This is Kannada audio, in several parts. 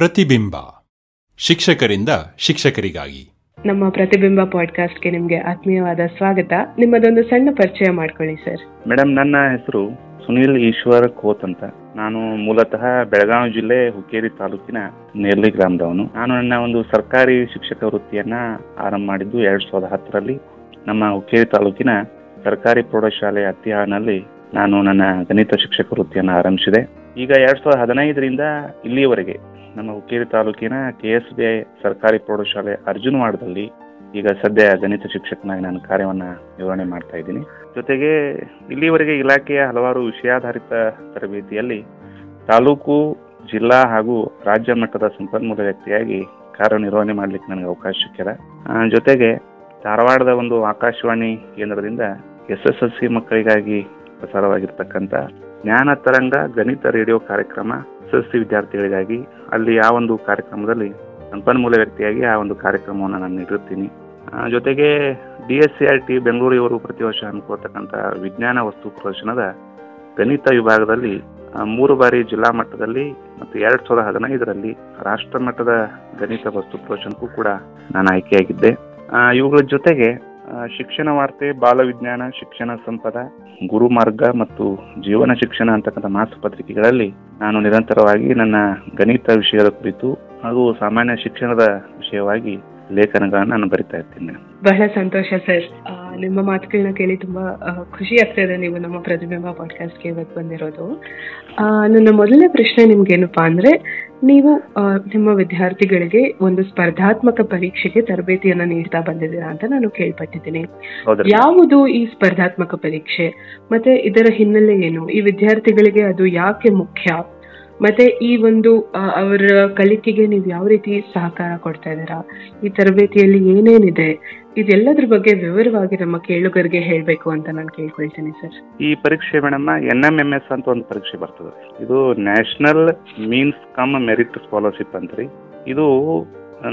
ಪ್ರತಿಬಿಂಬ. ಶಿಕ್ಷಕರಿಂದ ಶಿಕ್ಷಕರಿಗಾಗಿ. ನಮ್ಮ ಪ್ರತಿಬಿಂಬ ಪಾಡ್ಕಾಸ್ಟ್ಗೆ ನಿಮಗೆ ಆತ್ಮೀಯವಾದ ಸ್ವಾಗತ. ನಿಮ್ಮದೊಂದು ಸಣ್ಣ ಪರಿಚಯ ಮಾಡ್ಕೊಳ್ಳಿ ಸರ್. ಮೇಡಮ್ ನನ್ನ ಹೆಸರು ಸುನೀಲ್ ಈಶ್ವರ್ ಕೋತ್ ಅಂತ. ನಾನು ಮೂಲತಃ ಬೆಳಗಾವಿ ಜಿಲ್ಲೆ ಹುಕ್ಕೇರಿ ತಾಲೂಕಿನ ನೇರ್ಲಿ ಗ್ರಾಮದವನು. ನಾನು ನನ್ನ ಒಂದು ಸರ್ಕಾರಿ ಶಿಕ್ಷಕ ವೃತ್ತಿಯನ್ನ ಆರಂಭ ಮಾಡಿದ್ದು ಎರಡ್ ಸಾವಿರದ ಹತ್ತರಲ್ಲಿ. ನಮ್ಮ ಹುಕ್ಕೇರಿ ತಾಲೂಕಿನ ಸರ್ಕಾರಿ ಪ್ರೌಢಶಾಲೆ ಅತ್ತಿಹಾನಲ್ಲಿ ನಾನು ನನ್ನ ಗಣಿತ ಶಿಕ್ಷಕ ವೃತ್ತಿಯನ್ನು ಆರಂಭಿಸಿದೆ. ಈಗ ಎರಡ್ ಸಾವಿರದ ಹದಿನೈದರಿಂದ ಇಲ್ಲಿಯವರೆಗೆ ನಮ್ಮ ಹುಕ್ಕೇರಿ ತಾಲೂಕಿನ ಕೆ ಎಸ್ ಬಿ ಐ ಸರ್ಕಾರಿ ಪ್ರೌಢಶಾಲೆ ಅರ್ಜುನವಾಡದಲ್ಲಿ ಈಗ ಸದ್ಯ ಗಣಿತ ಶಿಕ್ಷಕನಾಗಿ ನಾನು ಕಾರ್ಯವನ್ನು ನಿರ್ವಹಣೆ ಮಾಡ್ತಾ ಇದ್ದೀನಿ. ಜೊತೆಗೆ ಇಲ್ಲಿವರೆಗೆ ಇಲಾಖೆಯ ಹಲವಾರು ವಿಷಯಾಧಾರಿತ ತರಬೇತಿಯಲ್ಲಿ ತಾಲೂಕು, ಜಿಲ್ಲಾ ಹಾಗೂ ರಾಜ್ಯ ಮಟ್ಟದ ಸಂಪನ್ಮೂಲ ವ್ಯಕ್ತಿಯಾಗಿ ಕಾರ್ಯನಿರ್ವಹಣೆ ಮಾಡಲಿಕ್ಕೆ ನನಗೆ ಅವಕಾಶ ಸಿಕ್ಕಿದೆ. ಜೊತೆಗೆ ಧಾರವಾಡದ ಒಂದು ಆಕಾಶವಾಣಿ ಕೇಂದ್ರದಿಂದ ಎಸ್ ಎಸ್ ಎಲ್ ಸಿ ಮಕ್ಕಳಿಗಾಗಿ ಪ್ರಸಾರವಾಗಿರ್ತಕ್ಕಂಥ ಜ್ಞಾನ ತರಂಗ ಗಣಿತ ರೇಡಿಯೋ ಕಾರ್ಯಕ್ರಮ ಎಸ್ ಎಸ್ ಸಿ ವಿದ್ಯಾರ್ಥಿಗಳಿಗಾಗಿ ಅಲ್ಲಿ ಆ ಒಂದು ಕಾರ್ಯಕ್ರಮದಲ್ಲಿ ಸಂಪನ್ಮೂಲ ವ್ಯಕ್ತಿಯಾಗಿ ಆ ಒಂದು ಕಾರ್ಯಕ್ರಮವನ್ನು ನಾನು ನೀಡಿರ್ತೀನಿ ಜೊತೆಗೆ D S C R T Bengaluru ಇವರು ಪ್ರತಿ ವರ್ಷ ಹಮ್ಮಿಕೊಳ್ತಕ್ಕಂಥ ವಿಜ್ಞಾನ ವಸ್ತು ಪ್ರದರ್ಶನದ ಗಣಿತ ವಿಭಾಗದಲ್ಲಿ ಮೂರು ಬಾರಿ ಜಿಲ್ಲಾ ಮಟ್ಟದಲ್ಲಿ ಮತ್ತು ಎರಡ್ ಸಾವಿರದ ಹದಿನೈದರಲ್ಲಿ ರಾಷ್ಟ್ರ ಮಟ್ಟದ ಗಣಿತ ವಸ್ತು ಪ್ರದರ್ಶನಕ್ಕೂ ಕೂಡ ನಾನು ಆಯ್ಕೆಯಾಗಿದ್ದೆ. ಇವುಗಳ ಜೊತೆಗೆ ಶಿಕ್ಷಣ ವಾರ್ತೆ, ಬಾಲ ವಿಜ್ಞಾನ, ಶಿಕ್ಷಣ ಸಂಪದ ಗುರುಮಾರ್ಗ ಮತ್ತು ಜೀವನ ಶಿಕ್ಷಣ ಅಂತಕ್ಕಂಥ ಮಾಸಪತ್ರಿಕೆಗಳಲ್ಲಿ ನಾನು ನಿರಂತರವಾಗಿ ನನ್ನ ಗಣಿತ ವಿಷಯದ ಕುರಿತು ಹಾಗೂ ಸಾಮಾನ್ಯ ಶಿಕ್ಷಣದ ವಿಷಯವಾಗಿ ಲೇಖನಗಳನ್ನು ನಾನು ಬರಿತಾ ಇರ್ತೀನಿ. ಬಹಳ ಸಂತೋಷ ಸರ್. ನಿಮ್ಮ ಮಾತುಗಳನ್ನ ಕೇಳಿ ತುಂಬಾ ಖುಷಿ ಆಗ್ತಾ ಇದೆ ನೀವು ನಮ್ಮ ಪ್ರತಿಬಿಂಬ ಪಾಡ್ಕಾಸ್ಟ್ಗೆ ಇವತ್ತು ಬಂದಿರೋದು. ನನ್ನ ಮೊದಲನೇ ಪ್ರಶ್ನೆ ನಿಮ್ಗೇನಪ್ಪಾ ಅಂದ್ರೆ ನೀವು ನಿಮ್ಮ ವಿದ್ಯಾರ್ಥಿಗಳಿಗೆ ಒಂದು ಸ್ಪರ್ಧಾತ್ಮಕ ಪರೀಕ್ಷೆಗೆ ತರಬೇತಿಯನ್ನ ನೀಡ್ತಾ ಬಂದಿದ್ದೀರಾ ಅಂತ ನಾನು ಕೇಳ್ಪಟ್ಟಿದ್ದೀನಿ. ಯಾವುದು ಈ ಸ್ಪರ್ಧಾತ್ಮಕ ಪರೀಕ್ಷೆ? ಮತ್ತೆ ಇದರ ಹಿನ್ನೆಲೆ ಏನು? ಈ ವಿದ್ಯಾರ್ಥಿಗಳಿಗೆ ಅದು ಯಾಕೆ ಮುಖ್ಯ? ಮತ್ತೆ ಈ ಒಂದು ಅವರ ಕಲಿಕೆಗೆ ನೀವು ಯಾವ ರೀತಿ ಸಹಕಾರ ಕೊಡ್ತಾ ಇದ್ದೀರಾ? ಈ ತರಬೇತಿಯಲ್ಲಿ ಏನೇನಿದೆ? ಇದೆಲ್ಲದ್ರ ಬಗ್ಗೆ ವಿವರವಾಗಿ ನಮ್ಮ ಕೇಳುಗರಿಗೆ ಹೇಳಬೇಕು ಅಂತ ನಾನು ಕೇಳ್ಕೊಳ್ತೀನಿ ಸರ್. ಈ ಪರೀಕ್ಷೆ madam N M M S ಅಂತ ಒಂದು ಪರೀಕ್ಷೆ ಬರ್ತದೆ. ಇದು national means cum merit scholarship ಅಂತ ರೀ ಇದು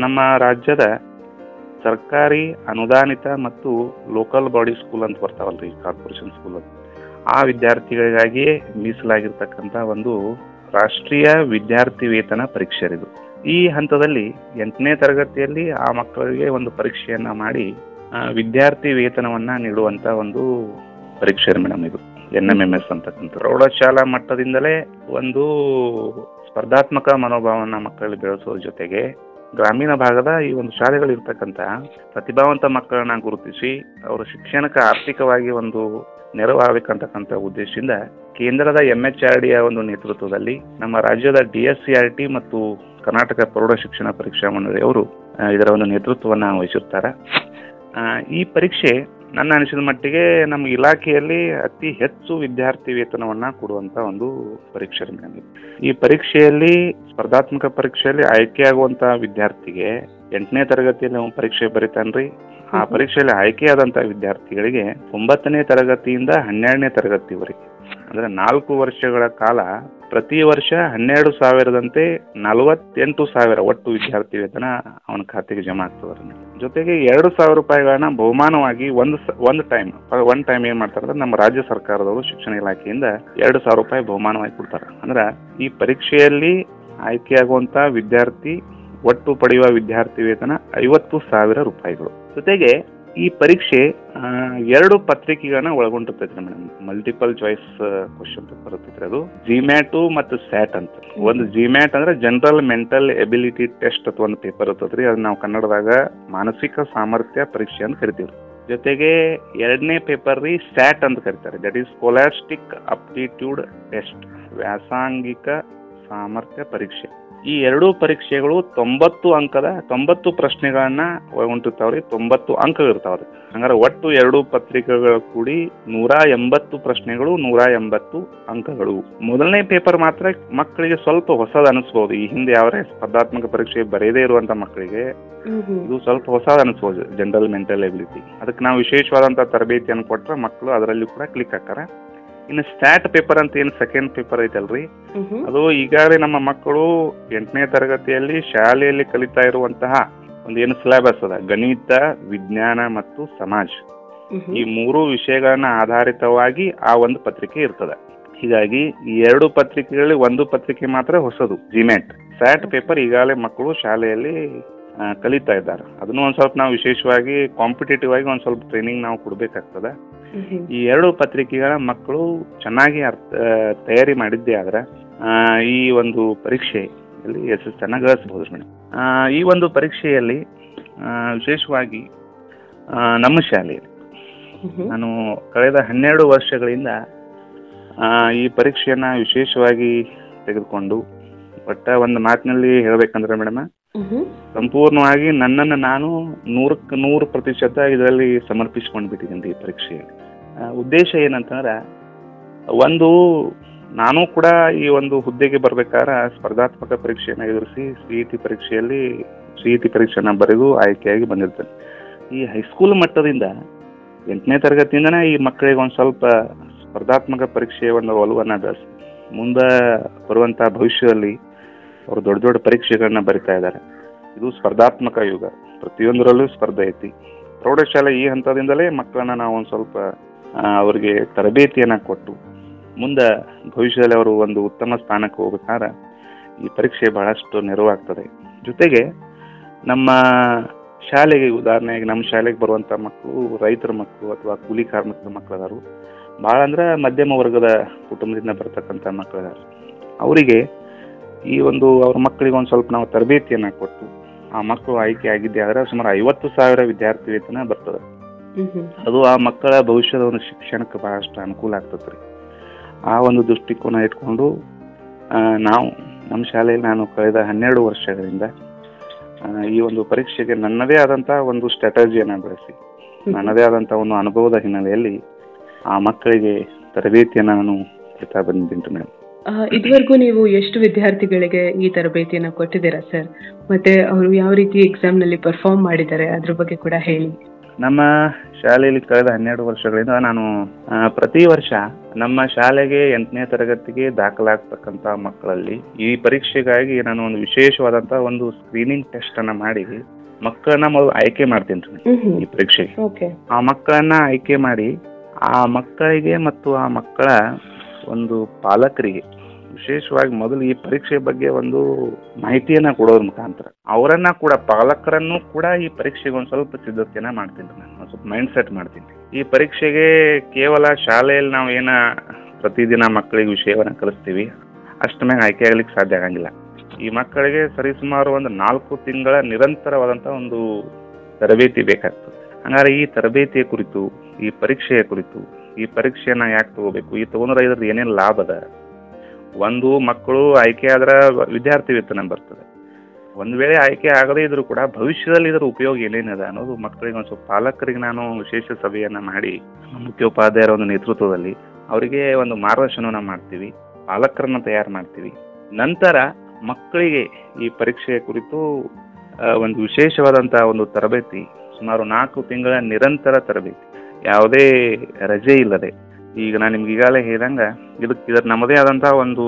ನಮ್ಮ ರಾಜ್ಯದ ಸರ್ಕಾರಿ, ಅನುದಾನಿತ ಮತ್ತು ಲೋಕಲ್ ಬಾಡಿ ಸ್ಕೂಲ್ ಅಂತ ಬರ್ತಾವಲ್ರಿ, ಕಾರ್ಪೊರೇಷನ್ ಸ್ಕೂಲ್ ಅಂತ. ಆ ವಿದ್ಯಾರ್ಥಿಗಳಿಗಾಗಿಯೇ ಮೀಸಲಾಗಿರ್ತಕ್ಕಂಥ ಒಂದು ರಾಷ್ಟ್ರೀಯ ವಿದ್ಯಾರ್ಥಿ ವೇತನ ಪರೀಕ್ಷೆ ಇದು ಈ ಹಂತದಲ್ಲಿ ಎಂಟನೇ ತರಗತಿಯಲ್ಲಿ ಆ ಮಕ್ಕಳಿಗೆ ಒಂದು ಪರೀಕ್ಷೆಯನ್ನ ಮಾಡಿ ವಿದ್ಯಾರ್ಥಿ ವೇತನವನ್ನ ನೀಡುವಂತ ಒಂದು ಪರೀಕ್ಷೆ ಮೇಡಮ್ ಇದು ಎನ್ ಎಂ ಎಂ ಎಸ್ ಅಂತಕ್ಕಂಥ ಪ್ರೌಢಶಾಲಾ ಮಟ್ಟದಿಂದಲೇ ಒಂದು ಸ್ಪರ್ಧಾತ್ಮಕ ಮನೋಭಾವನ ಮಕ್ಕಳಲ್ಲಿ ಬೆಳೆಸುವ ಜೊತೆಗೆ ಗ್ರಾಮೀಣ ಭಾಗದ ಈ ಒಂದು ಶಾಲೆಗಳು ಇರ್ತಕ್ಕಂಥ ಪ್ರತಿಭಾವಂತ ಮಕ್ಕಳನ್ನ ಗುರುತಿಸಿ, ಅವರ ಶಿಕ್ಷಣಕ್ಕೆ ಆರ್ಥಿಕವಾಗಿ ಒಂದು ನೆರವಾಗಬೇಕಂತಕ್ಕಂಥ ಉದ್ದೇಶದಿಂದ ಕೇಂದ್ರದ ಆರ್ ಡಿಯ ಒಂದು ನೇತೃತ್ವದಲ್ಲಿ ನಮ್ಮ ರಾಜ್ಯದ D S C R T ಮತ್ತು ಕರ್ನಾಟಕ ಪ್ರೌಢ ಶಿಕ್ಷಣ ಪರೀಕ್ಷಾ ಮಂಡಳಿ ಅವರು ಇದರ ಒಂದು ನೇತೃತ್ವವನ್ನು ವಹಿಸಿರ್ತಾರೆ. ಈ ಪರೀಕ್ಷೆ ನನ್ನ ಅನಿಸಿದ ಮಟ್ಟಿಗೆ ನಮ್ಮ ಇಲಾಖೆಯಲ್ಲಿ ಅತಿ ಹೆಚ್ಚು ವಿದ್ಯಾರ್ಥಿ ವೇತನವನ್ನ ಕೊಡುವಂತ ಒಂದು ಪರೀಕ್ಷೆ ಈ ಪರೀಕ್ಷೆಯಲ್ಲಿ, ಸ್ಪರ್ಧಾತ್ಮಕ ಪರೀಕ್ಷೆಯಲ್ಲಿ ಆಯ್ಕೆಯಾಗುವಂತಹ ವಿದ್ಯಾರ್ಥಿಗೆ ಎಂಟನೇ ತರಗತಿಯಲ್ಲಿ ಅವನು ಪರೀಕ್ಷೆ ಬರೀತಾನ್ರಿ. ಆ ಪರೀಕ್ಷೆಯಲ್ಲಿ ಆಯ್ಕೆಯಾದಂತ ವಿದ್ಯಾರ್ಥಿಗಳಿಗೆ ಒಂಬತ್ತನೇ ತರಗತಿಯಿಂದ ಹನ್ನೆರಡನೇ ತರಗತಿವರೆಗೆ ಅಂದ್ರೆ ನಾಲ್ಕು ವರ್ಷಗಳ ಕಾಲ ಪ್ರತಿ ವರ್ಷ ಹನ್ನೆರಡು ಸಾವಿರದಂತೆ ನಲವತ್ತೆಂಟು ಸಾವಿರ ಒಟ್ಟು ವಿದ್ಯಾರ್ಥಿ ವೇತನ ಅವನ ಖಾತೆಗೆ ಜಮಾ ಆಗ್ತದೆ ಜೊತೆಗೆ ಎರಡು ಸಾವಿರ ರೂಪಾಯಿಗಳನ್ನ ಬಹುಮಾನವಾಗಿ ಒಂದು ಒಂದು ಟೈಮ್ ಒನ್ ಟೈಮ್ ಏನ್ ಮಾಡ್ತಾರೆ ಅಂದ್ರೆ ನಮ್ಮ ರಾಜ್ಯ ಸರ್ಕಾರದವರು ಶಿಕ್ಷಣ ಇಲಾಖೆಯಿಂದ ಎರಡು ಸಾವಿರ ರೂಪಾಯಿ ಬಹುಮಾನವಾಗಿ ಕೊಡ್ತಾರೆ. ಅಂದ್ರೆ ಈ ಪರೀಕ್ಷೆಯಲ್ಲಿ ಆಯ್ಕೆಯಾಗುವಂತ ವಿದ್ಯಾರ್ಥಿ ಒಟ್ಟು ಪಡೆಯುವ ವಿದ್ಯಾರ್ಥಿ ವೇತನ ಐವತ್ತು ಸಾವಿರ ರೂಪಾಯಿಗಳು. ಜೊತೆಗೆ ಈ ಪರೀಕ್ಷೆ ಎರಡು ಪತ್ರಿಕೆಗಳನ್ನ ಒಳಗೊಂಡಿರ್ತೈತ್ರಿ madam. Multiple choice question paper ಇರ್ತೈತ್ರಿ ಅದು. ಜಿಮ್ಯಾಟು ಮತ್ತು ಸ್ಯಾಟ್ ಅಂತ. ಒಂದು ಜಿಮ್ಯಾಟ್ ಅಂದ್ರೆ ಜನರಲ್ ಮೆಂಟಲ್ ಎಬಿಲಿಟಿ ಟೆಸ್ಟ್ ಅಥವಾ ಒಂದು ಪೇಪರ್ ಇರ್ತೈತ್ರಿ ಅದು ನಾವು ಕನ್ನಡದಾಗ ಮಾನಸಿಕ ಸಾಮರ್ಥ್ಯ ಪರೀಕ್ಷೆ ಅಂತ ಕರಿತೀವಿ. ಜೊತೆಗೆ ಎರಡನೇ ಪೇಪರ್ ರೀ ಸ್ಯಾಟ್ ಅಂತ ಕರೀತಾರೆ. That is scholastic aptitude test ವ್ಯಾಸಂಗಿಕ ಸಾಮರ್ಥ್ಯ ಪರೀಕ್ಷೆ. ಈ ಎರಡೂ ಪರೀಕ್ಷೆಗಳು ತೊಂಬತ್ತು ಅಂಕದ ತೊಂಬತ್ತು ಪ್ರಶ್ನೆಗಳನ್ನ ಒಳಗೊಂಡಿರ್ತಾವ್ರಿ ತೊಂಬತ್ತು ಅಂಕ ಇರ್ತಾವ್ರಿ ಹಂಗಾರೆ ಒಟ್ಟು ಎರಡು ಪತ್ರಿಕೆಗಳು ಕೂಡಿ ನೂರ ಎಂಬತ್ತು ಪ್ರಶ್ನೆಗಳು ನೂರ ಎಂಬತ್ತು ಅಂಕಗಳು. ಮೊದಲನೇ ಪೇಪರ್ ಮಾತ್ರ ಮಕ್ಕಳಿಗೆ ಸ್ವಲ್ಪ ಹೊಸದು ಅನಿಸ್ಬೋದು. ಈ ಹಿಂದೆ ಯಾವ್ರೆ ಸ್ಪರ್ಧಾತ್ಮಕ ಪರೀಕ್ಷೆ ಬರೆಯದೇ ಇರುವಂತ ಮಕ್ಕಳಿಗೆ ಇದು ಸ್ವಲ್ಪ ಹೊಸದ ಅನಿಸ್ಬೋದು ಜನರಲ್ ಮೆಂಟಲ್ ಎಬಿಲಿಟಿ ಅದಕ್ಕೆ ನಾವು ವಿಶೇಷವಾದಂತ ತರಬೇತಿಯನ್ನು ಕೊಟ್ಟರೆ ಮಕ್ಕಳು ಅದರಲ್ಲಿ ಕೂಡ ಕ್ಲಿಕ್ ಆಗ್ತಾರೆ. ಇನ್ನು ಸ್ಟ್ಯಾಟ್ ಪೇಪರ್ ಅಂತ ಏನು ಸೆಕೆಂಡ್ ಪೇಪರ್ ಐತಲ್ರಿ? ಅದು ಈಗಾಗಲೇ ನಮ್ಮ ಮಕ್ಕಳು ಎಂಟನೇ ತರಗತಿಯಲ್ಲಿ ಶಾಲೆಯಲ್ಲಿ ಕಲಿತಾ ಇರುವಂತಹ ಒಂದು ಏನು ಸಿಲೆಬಸ್ ಅದ ಗಣಿತ ವಿಜ್ಞಾನ ಮತ್ತು ಸಮಾಜ. ಈ ಮೂರು ವಿಷಯಗಳನ್ನ ಆಧಾರಿತವಾಗಿ ಆ ಒಂದು ಪತ್ರಿಕೆ ಇರ್ತದೆ. ಹೀಗಾಗಿ ಈ ಎರಡು ಪತ್ರಿಕೆಗಳಲ್ಲಿ ಒಂದು ಪತ್ರಿಕೆ ಮಾತ್ರ ಹೊಸದು ಜಿಮ್ಯಾಟ್ ಸ್ಯಾಟ್ ಪೇಪರ್ ಈಗಾಗಲೇ ಮಕ್ಕಳು ಶಾಲೆಯಲ್ಲಿ ಕಲಿತಾ ಇದ್ದಾರೆ. ಅದನ್ನು ಒಂದು ಸ್ವಲ್ಪ ನಾವು ವಿಶೇಷವಾಗಿ ಕಾಂಪಿಟೇಟಿವ್ ಆಗಿ ಒಂದು ಸ್ವಲ್ಪ ಟ್ರೈನಿಂಗ್ ನಾವು ಕೊಡಬೇಕಾಗ್ತದೆ. ಈ ಎರಡು ಪತ್ರಿಕೆಗಳ ಮಕ್ಕಳು ಚೆನ್ನಾಗಿ ಅರ್ಥ ತಯಾರಿ ಮಾಡಿದ್ದೆ ಆದ್ರೆ ಈ ಒಂದು ಪರೀಕ್ಷೆಯಲ್ಲಿ ಯಶಸ್ಸನ್ನು ಗಳಿಸಬಹುದು ಮೇಡಮ್ ಈ ಒಂದು ಪರೀಕ್ಷೆಯಲ್ಲಿ ವಿಶೇಷವಾಗಿ ನಮ್ಮ ಶಾಲೆಯಲ್ಲಿ ನಾನು ಕಳೆದ ಹನ್ನೆರಡು ವರ್ಷಗಳಿಂದ ಈ ಪರೀಕ್ಷೆಯನ್ನ ವಿಶೇಷವಾಗಿ ತೆಗೆದುಕೊಂಡು ಒಟ್ಟ ಒಂದು ಮಾತಿನಲ್ಲಿ ಹೇಳ್ಬೇಕಂದ್ರೆ ಮೇಡಮ್ ಸಂಪೂರ್ಣವಾಗಿ ನನ್ನನ್ನು ನಾನು ನೂರಕ್ಕೆ ನೂರು ಪ್ರತಿಶತ ಇದರಲ್ಲಿ ಸಮರ್ಪಿಸ್ಕೊಂಡು ಬಿಟ್ಟಿದ್ದೀನಿ ಈ ಪರೀಕ್ಷೆಯಲ್ಲಿ. ಉದ್ದೇಶ ಏನಂತಂದ್ರೆ, ಒಂದು, ನಾನು ಕೂಡ ಈ ಒಂದು ಹುದ್ದೆಗೆ ಬರ್ಬೇಕಾದ್ರೆ ಸ್ಪರ್ಧಾತ್ಮಕ ಪರೀಕ್ಷೆಯನ್ನು ಎದುರಿಸಿ ಸಿ ಇ ಟಿ ಪರೀಕ್ಷೆಯಲ್ಲಿ, ಸಿ ಇ ಟಿ ಪರೀಕ್ಷೆನ ಬರೆದು ಆಯ್ಕೆಯಾಗಿ ಬಂದಿರ್ತೇನೆ. ಈ ಹೈಸ್ಕೂಲ್ ಮಟ್ಟದಿಂದ ಎಂಟನೇ ತರಗತಿಯಿಂದನೇ ಈ ಮಕ್ಕಳಿಗೆ ಒಂದು ಸ್ವಲ್ಪ ಸ್ಪರ್ಧಾತ್ಮಕ ಪರೀಕ್ಷೆಯ ಒಂದು ಒಲವನ್ನು ಬೆಳೆಸಿ, ಮುಂದೆ ಬರುವಂಥ ಭವಿಷ್ಯದಲ್ಲಿ ಅವರು ದೊಡ್ಡ ದೊಡ್ಡ ಪರೀಕ್ಷೆಗಳನ್ನ ಬರಿತಾ ಇದ್ದಾರೆ. ಇದು ಸ್ಪರ್ಧಾತ್ಮಕ ಯುಗ. ಪ್ರತಿಯೊಂದರಲ್ಲೂ ಸ್ಪರ್ಧೆ ಐತಿ. ಪ್ರೌಢಶಾಲೆ ಈ ಹಂತದಿಂದಲೇ ಮಕ್ಕಳನ್ನ ನಾವು ಒಂದು ಸ್ವಲ್ಪ ಅವರಿಗೆ ತರಬೇತಿಯನ್ನು ಕೊಟ್ಟು, ಮುಂದೆ ಭವಿಷ್ಯದಲ್ಲಿ ಅವರು ಒಂದು ಉತ್ತಮ ಸ್ಥಾನಕ್ಕೆ ಹೋಗ್ಬೇಕಾದ್ರೆ ಈ ಪರೀಕ್ಷೆ ಬಹಳಷ್ಟು ನೆರವಾಗ್ತದೆ. ಜೊತೆಗೆ ನಮ್ಮ ಶಾಲೆಗೆ, ಉದಾಹರಣೆಗೆ ನಮ್ಮ ಶಾಲೆಗೆ ಬರುವಂಥ ಮಕ್ಕಳು, ರೈತರ ಮಕ್ಕಳು ಅಥವಾ ಕೂಲಿ ಕಾರ್ಮಿಕರ ಮಕ್ಕಳದಾರು ಭಾಳ ಅಂದ್ರೆ ಮಧ್ಯಮ ವರ್ಗದ ಕುಟುಂಬದಿಂದ ಬರ್ತಕ್ಕಂಥ ಮಕ್ಕಳದಾರು. ಅವರಿಗೆ ಈ ಒಂದು, ಅವ್ರ ಮಕ್ಕಳಿಗೆ ಒಂದು ಸ್ವಲ್ಪ ನಾವು ತರಬೇತಿಯನ್ನು ಕೊಟ್ಟು ಆ ಮಕ್ಕಳು ಆಯ್ಕೆ ಆಗಿದ್ದೆ ಆದ್ರೆ ಸುಮಾರು ಐವತ್ತು ಸಾವಿರ ವಿದ್ಯಾರ್ಥಿ ವೇತನ ಬರ್ತದೆ. ಅದು ಆ ಮಕ್ಕಳ ಭವಿಷ್ಯದ ಒಂದು ಶಿಕ್ಷಣಕ್ಕೆ ಬಹಳಷ್ಟು ಅನುಕೂಲ ಆಗ್ತದೆ ರೀ. ಆ ಒಂದು ದೃಷ್ಟಿಕೋನ ಇಟ್ಕೊಂಡು ನಾವು ನಮ್ಮ ಶಾಲೆಯಲ್ಲಿ ನಾನು ಕಳೆದ ಹನ್ನೆರಡು ವರ್ಷಗಳಿಂದ ಈ ಒಂದು ಪರೀಕ್ಷೆಗೆ ನನ್ನದೇ ಆದಂಥ ಒಂದು ಸ್ಟ್ರಾಟಜಿಯನ್ನು ಬಳಸಿ ನನ್ನದೇ ಆದಂಥ ಒಂದು ಅನುಭವದ ಹಿನ್ನೆಲೆಯಲ್ಲಿ ಆ ಮಕ್ಕಳಿಗೆ ತರಬೇತಿಯನ್ನು ನಾನು ಕೊಡ್ತಾ ಬಂದಿದ್ದೀನಿ ಮೇಡಮ್. ಇದುವರೆಗೂ ನೀವು ಎಷ್ಟು ವಿದ್ಯಾರ್ಥಿಗಳಿಗೆ ಈ ತರಬೇತಿಯನ್ನ ಕೊಟ್ಟಿದ್ದೀರಾ ಸರ್ ಮತ್ತೆ ಅವರು ಯಾವ ರೀತಿ ಎಕ್ಸಾಮ್ನಲ್ಲಿ ಪರ್ಫಾರ್ಮ್ ಮಾಡಿದ್ದಾರೆ ಅದ್ರ ಬಗ್ಗೆ ಕೂಡ ಹೇಳಿ. ನಮ್ಮ ಶಾಲೆಯಲ್ಲಿ ಕಳೆದ ಹನ್ನೆರಡು ವರ್ಷಗಳಿಂದ ನಾನು ಪ್ರತಿ ವರ್ಷ ನಮ್ಮ ಶಾಲೆಗೆ ಎಂಟನೇ ತರಗತಿಗೆ ದಾಖಲಾಗ್ತಕ್ಕಂತ ಮಕ್ಕಳಲ್ಲಿ ಈ ಪರೀಕ್ಷೆಗಾಗಿ ನಾನು ಒಂದು ವಿಶೇಷವಾದಂತಹ ಒಂದು ಸ್ಕ್ರೀನಿಂಗ್ ಟೆಸ್ಟ್ ಅನ್ನ ಮಾಡಿ ಮಕ್ಕಳನ್ನ ಮೊದಲು ಆಯ್ಕೆ ಮಾಡ್ತೀನಿ ಈ ಪರೀಕ್ಷೆಗೆ. ಆ ಮಕ್ಕಳನ್ನ ಆಯ್ಕೆ ಮಾಡಿ ಆ ಮಕ್ಕಳಿಗೆ ಮತ್ತು ಆ ಮಕ್ಕಳ ಒಂದು ಪಾಲಕರಿಗೆ ವಿಶೇಷವಾಗಿ ಮೊದಲು ಈ ಪರೀಕ್ಷೆ ಬಗ್ಗೆ ಒಂದು ಮಾಹಿತಿಯನ್ನ ಕೊಡೋದ್ರ ಮುಖಾಂತರ. ಅವರನ್ನ ಕೂಡ, ಪಾಲಕರನ್ನು ಕೂಡ ಈ ಪರೀಕ್ಷೆಗೆ ಒಂದು ಸ್ವಲ್ಪ ಸಿದ್ಧತೆಯನ್ನ ಮಾಡ್ತೀನಿ ನಾನು, ಸ್ವಲ್ಪ ಮೈಂಡ್ ಸೆಟ್ ಮಾಡ್ತೀನಿ ಈ ಪರೀಕ್ಷೆಗೆ ಕೇವಲ ಶಾಲೆಯಲ್ಲಿ ನಾವು ಏನ ಪ್ರತಿದಿನ ಮಕ್ಕಳಿಗೆ ವಿಷಯವನ್ನ ಕಲಿಸ್ತೀವಿ, ಅಷ್ಟ ಆಯ್ಕೆ ಆಗ್ಲಿಕ್ಕೆ ಸಾಧ್ಯ ಆಗಂಗಿಲ್ಲ. ಈ ಮಕ್ಕಳಿಗೆ ಸರಿಸುಮಾರು ಒಂದು ನಾಲ್ಕು ತಿಂಗಳ ನಿರಂತರವಾದಂತ ಒಂದು ತರಬೇತಿ ಬೇಕಾಗ್ತದೆ. ಹಂಗಾರೆ ಈ ತರಬೇತಿಯ ಕುರಿತು, ಈ ಪರೀಕ್ಷೆಯ ಕುರಿತು, ಈ ಪರೀಕ್ಷೆಯನ್ನ ಯಾಕೆ ತಗೋಬೇಕು, ಈ ತಗೊಂಡ್ರೆ ಇದ್ರದ್ದು ಏನೇನು ಲಾಭ ಅದ ಒಂದು ಮಕ್ಕಳು ಆಯ್ಕೆ ಆದ್ರೆ ವಿದ್ಯಾರ್ಥಿ ವೇತನ ಬರ್ತದೆ. ಒಂದು ವೇಳೆ ಆಯ್ಕೆ ಆಗದೇ ಇದ್ರೂ ಕೂಡ ಭವಿಷ್ಯದಲ್ಲಿ ಇದರ ಉಪಯೋಗ ಏನೇನಿದೆ ಅನ್ನೋದು ಮಕ್ಕಳಿಗೆ ಒಂದು ಸ್ವಲ್ಪ ಪಾಲಕರಿಗೆ ನಾನು ವಿಶೇಷ ಸಭೆಯನ್ನ ಮಾಡಿ, ಮುಖ್ಯೋಪಾಧ್ಯಾಯರ ಒಂದು ನೇತೃತ್ವದಲ್ಲಿ ಅವರಿಗೆ ಒಂದು ಮಾರ್ಗದರ್ಶನವನ್ನ ಮಾಡ್ತೀವಿ, ಪಾಲಕರನ್ನ ತಯಾರು ಮಾಡ್ತೀವಿ. ನಂತರ ಮಕ್ಕಳಿಗೆ ಈ ಪರೀಕ್ಷೆಯ ಕುರಿತು ಒಂದು ವಿಶೇಷವಾದಂಥ ಒಂದು ತರಬೇತಿ, ಸುಮಾರು ನಾಲ್ಕು ತಿಂಗಳ ನಿರಂತರ ತರಬೇತಿ. ಯಾವುದೇ ರಜೆ ಇಲ್ಲದೆ ಈಗ ನಾನು ನಿಮ್ಗೆ ಈಗಾಗಲೇ ಹೇಳಿದಂಗೆ ಇದಕ್ಕೆ ಇದರ ನಮ್ಮದೇ ಆದಂಥ ಒಂದು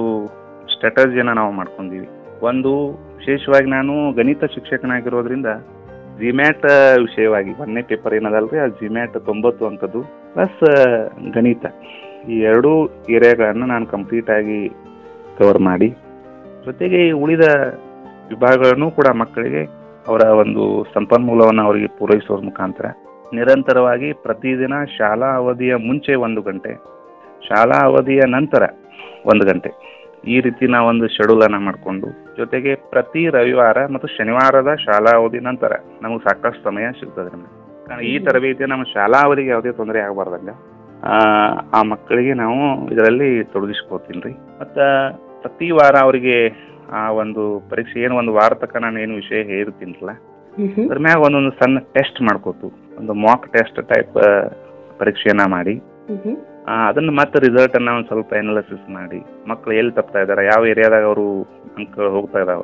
ಸ್ಟ್ರಾಟಜಿಯನ್ನು ನಾವು ಮಾಡ್ಕೊಂಡಿವಿ. ಒಂದು, ವಿಶೇಷವಾಗಿ ನಾನು ಗಣಿತ ಶಿಕ್ಷಕನಾಗಿರೋದ್ರಿಂದ ಜಿಮ್ಯಾಟ್ ವಿಷಯವಾಗಿ, ಒಂದನೇ ಪೇಪರ್ ಏನದಲ್ರಿ, ಆ ಜಿಮ್ಯಾಟ್ ತೊಂಬತ್ತು ಅಂಕದ್ದು ಪ್ಲಸ್ ಗಣಿತ. ಈ ಎರಡೂ ಏರಿಯಾಗಳನ್ನು ನಾನು ಕಂಪ್ಲೀಟ್ ಆಗಿ ಕವರ್ ಮಾಡಿ, ಜೊತೆಗೆ ಉಳಿದ ವಿಭಾಗಗಳನ್ನು ಕೂಡ ಮಕ್ಕಳಿಗೆ ಅವರ ಒಂದು ಸಂಪನ್ಮೂಲವನ್ನು ಅವರಿಗೆ ಪೂರೈಸೋದ್ರ ಮುಖಾಂತರ ನಿರಂತರವಾಗಿ ಪ್ರತಿದಿನ ಶಾಲಾ ಅವಧಿಯ ಮುಂಚೆ ಒಂದು ಗಂಟೆ ಶಾಲಾ ಅವಧಿಯ ನಂತರ ಒಂದು ಗಂಟೆ. ಈ ರೀತಿ ನಾವು ಒಂದು ಶೆಡ್ಯೂಲನ್ನು ಮಾಡಿಕೊಂಡು ಜೊತೆಗೆ ಪ್ರತಿ ರವಿವಾರ ಮತ್ತು ಶನಿವಾರದ ಶಾಲಾ ಅವಧಿ ನಂತರ ನಮಗೆ ಸಾಕಷ್ಟು ಸಮಯ ಸಿಗ್ತದೆ ನಮಗೆ. ಈ ತರಬೇತಿ ನಮ್ಮ ಶಾಲಾ ಅವಧಿಗೆ ಯಾವುದೇ ತೊಂದರೆ ಆಗಬಾರ್ದಂಗ. ಆ, ಆ ಮಕ್ಕಳಿಗೆ ನಾವು ಇದರಲ್ಲಿ ತೊಡಗಿಸ್ಕೋತೀನಿ ರೀ ಮತ್ತು ಪ್ರತಿ ವಾರ ಅವರಿಗೆ ಆ ಒಂದು ಪರೀಕ್ಷೆ ಏನು ಒಂದು ವಾರ ತನಕ ನಾನು ಏನು ವಿಷಯ ಹೇಳಿರ್ತೀನಲ್ಲ ಅದ್ರ ಮ್ಯಾಗ ಒಂದೊಂದು ಸಣ್ಣ ಟೆಸ್ಟ್ ಮಾಡ್ಕೋತು. ಒಂದು ಮಾಕ್ ಟೆಸ್ಟ್ ಟೈಪ್ ಪರೀಕ್ಷೆಯನ್ನ ಮಾಡಿ. ಅದನ್ನ ಮತ್ತೆ ರಿಸಲ್ಟ್ ಅನ್ನ ಒಂದು ಸ್ವಲ್ಪ ಅನಾಲಿಸಿಸ್ ಮಾಡಿ. ಮಕ್ಕಳು ಎಲ್ಲಿ ತಪ್ತಾ ಇದಾರೆ ಯಾವ ಏರಿಯಾದಾಗ ಅವರು ಅಂಕ ಹೋಗ್ತಾ ಇದಾವ.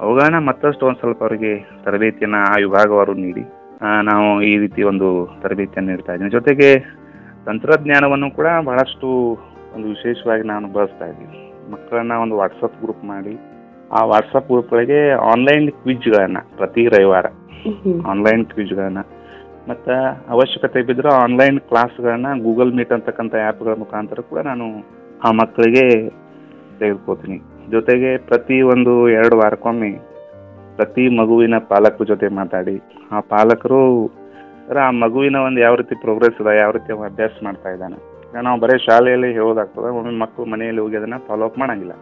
ಅವುಗಳನ್ನ ಮತ್ತಷ್ಟು ಒಂದು ಸ್ವಲ್ಪ ಅವರಿಗೆ ತರಬೇತಿಯನ್ನ ಆ ವಿಭಾಗವರು ನೀಡಿ. ನಾವು ಈ ರೀತಿ ಒಂದು ತರಬೇತಿಯನ್ನು ನೀಡ್ತಾ ಇದ್ದೀನಿ. ಜೊತೆಗೆ ತಂತ್ರಜ್ಞಾನವನ್ನು ಕೂಡ ಬಹಳಷ್ಟು ಒಂದು ವಿಶೇಷವಾಗಿ ನಾನು ಬಳಸ್ತಾ ಇದ್ದೀನಿ. ಮಕ್ಕಳನ್ನ ಒಂದು ವಾಟ್ಸಪ್ ಗ್ರೂಪ್ ಮಾಡಿ. ಆ ವಾಟ್ಸಪ್ ಗ್ರೂಪ್ಗಳಿಗೆ ಆನ್ಲೈನ್ ಕ್ವಿಜ್ಗಳನ್ನ ಪ್ರತಿ ರವಿವಾರ. ಆನ್ಲೈನ್ ಕ್ವಿಜ್ಗಳನ್ನ ಮತ್ತು ಅವಶ್ಯಕತೆ ಬಿದ್ದರೆ ಆನ್ಲೈನ್ ಕ್ಲಾಸ್ಗಳನ್ನ ಗೂಗಲ್ ಮೀಟ್ ಅಂತಕ್ಕಂಥ ಆ್ಯಪ್ಗಳ ಮುಖಾಂತರ ಕೂಡ ನಾನು ಆ ಮಕ್ಕಳಿಗೆ ತೆಗೆದುಕೋತೀನಿ ಜೊತೆಗೆ ಪ್ರತಿ ಒಂದು ಎರಡು ವಾರಕ್ಕೊಮ್ಮೆ ಪ್ರತಿ ಮಗುವಿನ ಪಾಲಕರ ಜೊತೆ ಮಾತಾಡಿ ಆ ಪಾಲಕರು ಆ ಮಗುವಿನ ಒಂದು ಯಾವ ರೀತಿ ಪ್ರೋಗ್ರೆಸ್ ಇದೆ ಯಾವ ರೀತಿ ಅಭ್ಯಾಸ ಮಾಡ್ತಾ ಇದ್ದಾನೆ. ನಾವು ಬರೀ ಶಾಲೆಯಲ್ಲಿ ಹೇಳೋದಾಗ್ತದೆ ಒಮ್ಮೆ ಮಕ್ಕಳು ಮನೆಯಲ್ಲಿ ಹೋಗಿ ಅದನ್ನ ಫಾಲೋ ಅಪ್ ಮಾಡಂಗಿಲ್ಲ.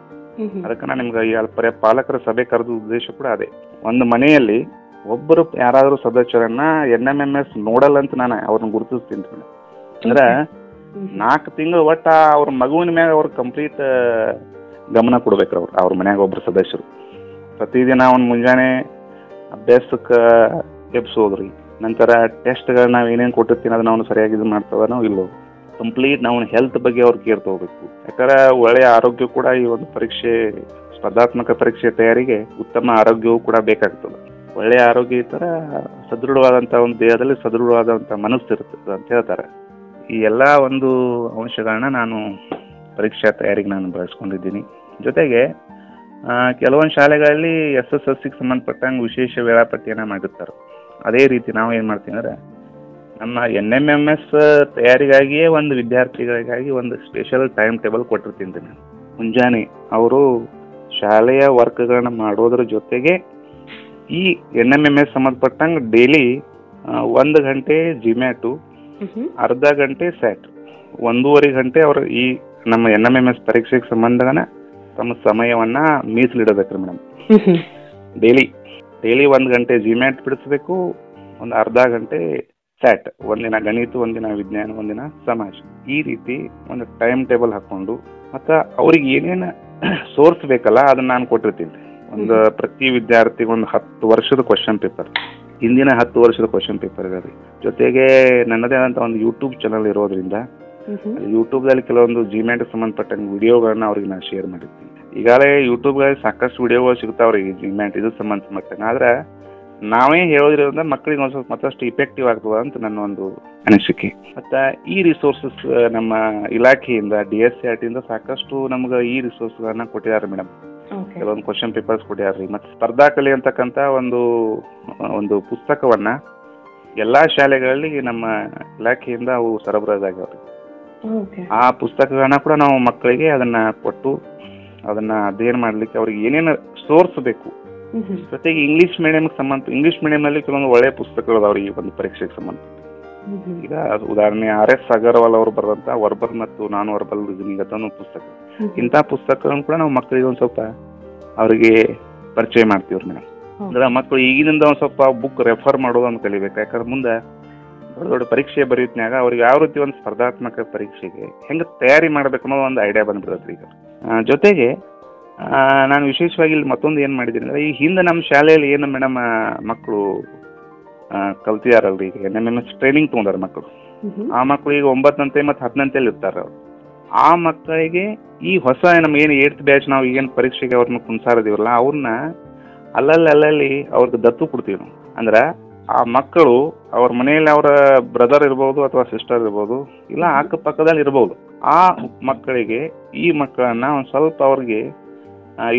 ಅದಕ್ಕೆ ನಾನು ನಿಮ್ಗೆ ಈ ಪಾಲಕರ ಸಭೆ ಕರೆದ ಉದ್ದೇಶ ಕೂಡ ಅದೇ. ಒಂದು ಮನೆಯಲ್ಲಿ ಒಬ್ಬರು ಯಾರಾದರೂ ಸದಸ್ಯರನ್ನ ಎನ್ ಎಂ ಎಂ ಎಸ್ ನೋಡಲ್ಲ ಅಂತ ನಾನು ಅವ್ರನ್ನ ಗುರುತಿಸ್ತೀನಿ. ಅಂದ್ರೆ ನಾಲ್ಕು ತಿಂಗಳು ಒಟ್ಟ ಅವ್ರ ಮಗುವಿನ ಮ್ಯಾಗ ಅವ್ರ ಕಂಪ್ಲೀಟ್ ಗಮನ ಕೊಡ್ಬೇಕ್ರಿ ಅವ್ರು ಅವ್ರ ಮನ್ಯಾಗ ಒಬ್ರು ಸದಸ್ಯರು. ಪ್ರತಿದಿನ ಅವ್ನ ಮುಂಜಾನೆ ಅಭ್ಯಾಸಕ್ಕೆ ಎಬ್ಸೋದ್ರಿ. ನಂತರ ಟೆಸ್ಟ್ಗಳನ್ನ ನಾವ್ ಏನೇನು ಕೊಟ್ಟಿರ್ತೀನಿ ಅದನ್ನ ಅವ್ನು ಸರಿಯಾಗಿ ಇದು ಮಾಡ್ತಾವನೋ ಇಲ್ಲೋ. ಕಂಪ್ಲೀಟ್ ನಾವು ಹೆಲ್ತ್ ಬಗ್ಗೆ ಅವ್ರು ಕೇರ್ ತಗೋಬೇಕು. ಯಾಕಂದ್ರೆ ಒಳ್ಳೆಯ ಆರೋಗ್ಯ ಕೂಡ ಈ ಒಂದು ಪರೀಕ್ಷೆ, ಸ್ಪರ್ಧಾತ್ಮಕ ಪರೀಕ್ಷೆ ತಯಾರಿಗೆ ಉತ್ತಮ ಆರೋಗ್ಯವೂ ಕೂಡ ಬೇಕಾಗ್ತದೆ. ಒಳ್ಳೆಯ ಆರೋಗ್ಯ ಇದ್ದರೆ ಸದೃಢವಾದಂಥ ಒಂದು ದೇಹದಲ್ಲಿ ಸದೃಢವಾದಂಥ ಮನಸ್ಸು ಇರ್ತದೆ ಅಂತ ಹೇಳ್ತಾರೆ. ಈ ಎಲ್ಲ ಒಂದು ಅಂಶಗಳನ್ನ ನಾನು ಪರೀಕ್ಷಾ ತಯಾರಿಗೆ ನಾನು ಬಳಸ್ಕೊಂಡಿದ್ದೀನಿ. ಜೊತೆಗೆ ಕೆಲವೊಂದು ಶಾಲೆಗಳಲ್ಲಿ ಎಸ್ ಎಸ್ ಎಸ್ ಸಿಗೆ ಸಂಬಂಧಪಟ್ಟಂಗೆ ವಿಶೇಷ ವೇಳಾಪಟ್ಟಿಯನ್ನು ಮಾಡಿರ್ತಾರೆ. ಅದೇ ರೀತಿ ನಾವು ಏನು ಮಾಡ್ತೀವಿ ಅಂದರೆ ನಮ್ಮ ಎನ್ ಎಂ ಎಂ ಎಸ್ ತಯಾರಿಗಾಗಿಯೇ ಒಂದು ವಿದ್ಯಾರ್ಥಿಗಳಿಗಾಗಿ ಒಂದು ಸ್ಪೆಷಲ್ ಟೈಮ್ ಟೇಬಲ್ ಕೊಟ್ಟಿರ್ತೀನಿ ರೀ ನಾನು. ಮುಂಜಾನೆ ಅವರು ಶಾಲೆಯ ವರ್ಕ್ಗಳನ್ನ ಮಾಡೋದ್ರ ಜೊತೆಗೆ ಈ ಎನ್ ಎಂ ಎಂ ಎಸ್ ಸಂಬಂಧಪಟ್ಟಂಗೆ ಡೈಲಿ ಒಂದು ಗಂಟೆ ಜಿಮ್ಯಾಟು ಅರ್ಧ ಗಂಟೆ ಸ್ಯಾಟ್ ಒಂದೂವರೆ ಗಂಟೆ ಅವರು ಈ ನಮ್ಮ ಎನ್ ಎಂ ಎಂ ಎಸ್ ಪರೀಕ್ಷೆಗೆ ಸಂಬಂಧನ ತಮ್ಮ ಸಮಯವನ್ನ ಮೀಸಲಿಡಬೇಕ್ರಿ ಮೇಡಮ್. ಡೈಲಿ ಡೈಲಿ ಒಂದು ಗಂಟೆ ಜಿಮ್ಯಾಟ್ ಬಿಡಿಸ್ಬೇಕು ಒಂದು ಅರ್ಧ ಗಂಟೆ ಸ್ಯಾಟ್ ಒಂದಿನ ಗಣಿತ ಒಂದಿನ ವಿಜ್ಞಾನ ಒಂದಿನ ಸಮಾಜ. ಈ ರೀತಿ ಒಂದು ಟೈಮ್ ಟೇಬಲ್ ಹಾಕೊಂಡು ಮತ್ತು ಅವ್ರಿಗೆ ಏನೇನು ಸೋರ್ಸ್ ಬೇಕಲ್ಲ ಅದನ್ನ ನಾನು ಕೊಟ್ಟಿರ್ತೀನಿ. ಒಂದು ಪ್ರತಿ ವಿದ್ಯಾರ್ಥಿಗೆ ಒಂದು ಹತ್ತು ವರ್ಷದ ಕ್ವಶನ್ ಪೇಪರ್ ಹಿಂದಿನ ಹತ್ತು ವರ್ಷದ ಕ್ವಶನ್ ಪೇಪರ್ ಇದೆ ರೀ ಜೊತೆಗೆ ನನ್ನದೇ ಆದಂತ ಒಂದು ಯೂಟ್ಯೂಬ್ ಚಾನಲ್ ಇರೋದ್ರಿಂದ ಯೂಟ್ಯೂಬ್ದಲ್ಲಿ ಕೆಲವೊಂದು ಜಿಮ್ಯಾಟ್ ಸಂಬಂಧಪಟ್ಟ ವಿಡಿಯೋಗಳನ್ನ ಅವ್ರಿಗೆ ನಾನು ಶೇರ್ ಮಾಡಿರ್ತೀನಿ. ಈಗಾಗಲೇ ಯೂಟ್ಯೂಬ್ಗಳಲ್ಲಿ ಸಾಕಷ್ಟು ವಿಡಿಯೋಗಳು ಸಿಗ್ತಾವ್ರಿ ಜಿಮ್ಯಾಟ್ ಇದು ಸಂಬಂಧಪಟ್ಟಂಗೆ ಆದ್ರೆ ನಾವೇ ಹೇಳೋದ್ರಿಂದ ಮಕ್ಕಳಿಗೆ ಒಂದು ಸ್ವಲ್ಪ ಮತ್ತಷ್ಟು ಇಫೆಕ್ಟಿವ್ ಆಗ್ತದ ಅಂತ ನನ್ನ ಒಂದು ಅನಿಸಿಕೆ. ಮತ್ತು ಈ ರಿಸೋರ್ಸಸ್ ನಮ್ಮ ಇಲಾಖೆಯಿಂದ ಡಿ ಎಸ್ ಸಿ ಆರ್ ಟಿಯಿಂದ ಸಾಕಷ್ಟು ನಮ್ಗೆ ಈ ರಿಸೋರ್ಸ್ಗಳನ್ನ ಕೊಟ್ಟಿದ್ದಾರೆ ಮೇಡಮ್ ಕೆಲವೊಂದು ಕ್ವಶನ್ ಪೇಪರ್ಸ್ ಕೊಟ್ಟಿದ್ದಾರೆ. ಮತ್ತೆ ಸ್ಪರ್ಧಾ ಕಲೆ ಅಂತಕ್ಕಂಥ ಒಂದು ಒಂದು ಪುಸ್ತಕವನ್ನ ಎಲ್ಲಾ ಶಾಲೆಗಳಲ್ಲಿ ನಮ್ಮ ಇಲಾಖೆಯಿಂದ ಅವು ಸರಬರಾಜಾಗ್ಯಾವ್ರಿ. ಆ ಪುಸ್ತಕಗಳನ್ನ ಕೂಡ ನಾವು ಮಕ್ಕಳಿಗೆ ಅದನ್ನ ಕೊಟ್ಟು ಅದನ್ನ ಅಧ್ಯಯನ ಮಾಡ್ಲಿಕ್ಕೆ ಅವ್ರಿಗೆ ಏನೇನು ಸೋರ್ಸ್ ಬೇಕು ಜೊತೆಗೆ ಇಂಗ್ಲಿಷ್ ಮೀಡಿಯಂಗೆ ಸಂಬಂಧ ಇಂಗ್ಲಿಷ್ ಮೀಡಿಯಂನಲ್ಲಿ ಕೆಲವೊಂದು ಒಳ್ಳೆಯ ಪುಸ್ತಕಗಳು ಅವ್ರಿಗೆ ಈ ಒಂದು ಪರೀಕ್ಷೆಗೆ ಸಂಬಂಧ. ಈಗ ಉದಾಹರಣೆ ಆರ್ ಎಸ್ ಅಗರ್ವಾಲ್ ಅವರು ಬರೆದಂತ ವರ್ಬಲ್ ಮತ್ತು ನಾನ್ ವರ್ಬಲ್ ಒಂದು ಪುಸ್ತಕ. ಇಂತಹ ಪುಸ್ತಕಗಳನ್ನು ಕೂಡ ನಾವು ಮಕ್ಕಳಿಗೆ ಒಂದು ಸ್ವಲ್ಪ ಅವರಿಗೆ ಪರಿಚಯ ಮಾಡ್ತೀವ್ರಿ ಮೇಡಮ್ ಅಂದ್ರೆ ಮಕ್ಕಳು ಈಗಿನಿಂದ ಒಂದ್ ಸ್ವಲ್ಪ ಬುಕ್ ರೆಫರ್ ಮಾಡೋದನ್ನು ಕಲಿಬೇಕು. ಯಾಕಂದ್ರೆ ಮುಂದೆ ದೊಡ್ಡ ದೊಡ್ಡ ಪರೀಕ್ಷೆ ಬರೀತಿನಾಗ ಅವ್ರಿಗೆ ಯಾವ ರೀತಿ ಒಂದು ಸ್ಪರ್ಧಾತ್ಮಕ ಪರೀಕ್ಷೆಗೆ ಹೆಂಗೆ ತಯಾರಿ ಮಾಡ್ಬೇಕು ಅನ್ನೋ ಒಂದು ಐಡಿಯಾ ಬಂದ್ಬಿಡತ್ತೆ ಈಗ. ಜೊತೆಗೆ ನಾನು ವಿಶೇಷವಾಗಿ ಇಲ್ಲಿ ಮತ್ತೊಂದು ಏನು ಮಾಡಿದ್ದೀನಿ ಅಂದರೆ ಈ ಹಿಂದೆ ನಮ್ಮ ಶಾಲೆಯಲ್ಲಿ ಏನು ಮೇಡಮ್ ಮಕ್ಕಳು ಕಲ್ತಿದಾರಲ್ರಿ ಈಗ N M M S training ತೊಗೊಂಡಾರ ಮಕ್ಕಳು ಆ ಮಕ್ಕಳು ಈಗ ಒಂಬತ್ತಂತೆ ಮತ್ತು ಹತ್ತನಂತೆಯಲ್ಲಿ ಇರ್ತಾರೆ ಅವ್ರು. ಆ ಮಕ್ಕಳಿಗೆ ಈ ಹೊಸ ನಮ್ಮ ಏನು ಏಟ್ತ್ ಬ್ಯಾಚ್ ನಾವು ಈಗೇನು ಪರೀಕ್ಷೆಗೆ ಅವ್ರನ್ನ ಕುಣ್ಸಾರದೀವಲ್ಲ ಅವ್ರನ್ನ ಅಲ್ಲಲ್ಲಿ ಅಲ್ಲಲ್ಲಿ ಅವ್ರಿಗೆ ದತ್ತು ಕೊಡ್ತೀವಿ ನಾವು. ಅಂದ್ರೆ ಆ ಮಕ್ಕಳು ಅವ್ರ ಮನೆಯಲ್ಲಿ ಅವರ ಬ್ರದರ್ ಇರ್ಬೋದು ಅಥವಾ ಸಿಸ್ಟರ್ ಇರ್ಬೋದು ಇಲ್ಲ ಅಕ್ಕಪಕ್ಕದಲ್ಲಿ ಇರ್ಬೋದು ಆ ಮಕ್ಕಳಿಗೆ ಈ ಮಕ್ಕಳನ್ನ ಒಂದು ಸ್ವಲ್ಪ ಅವ್ರಿಗೆ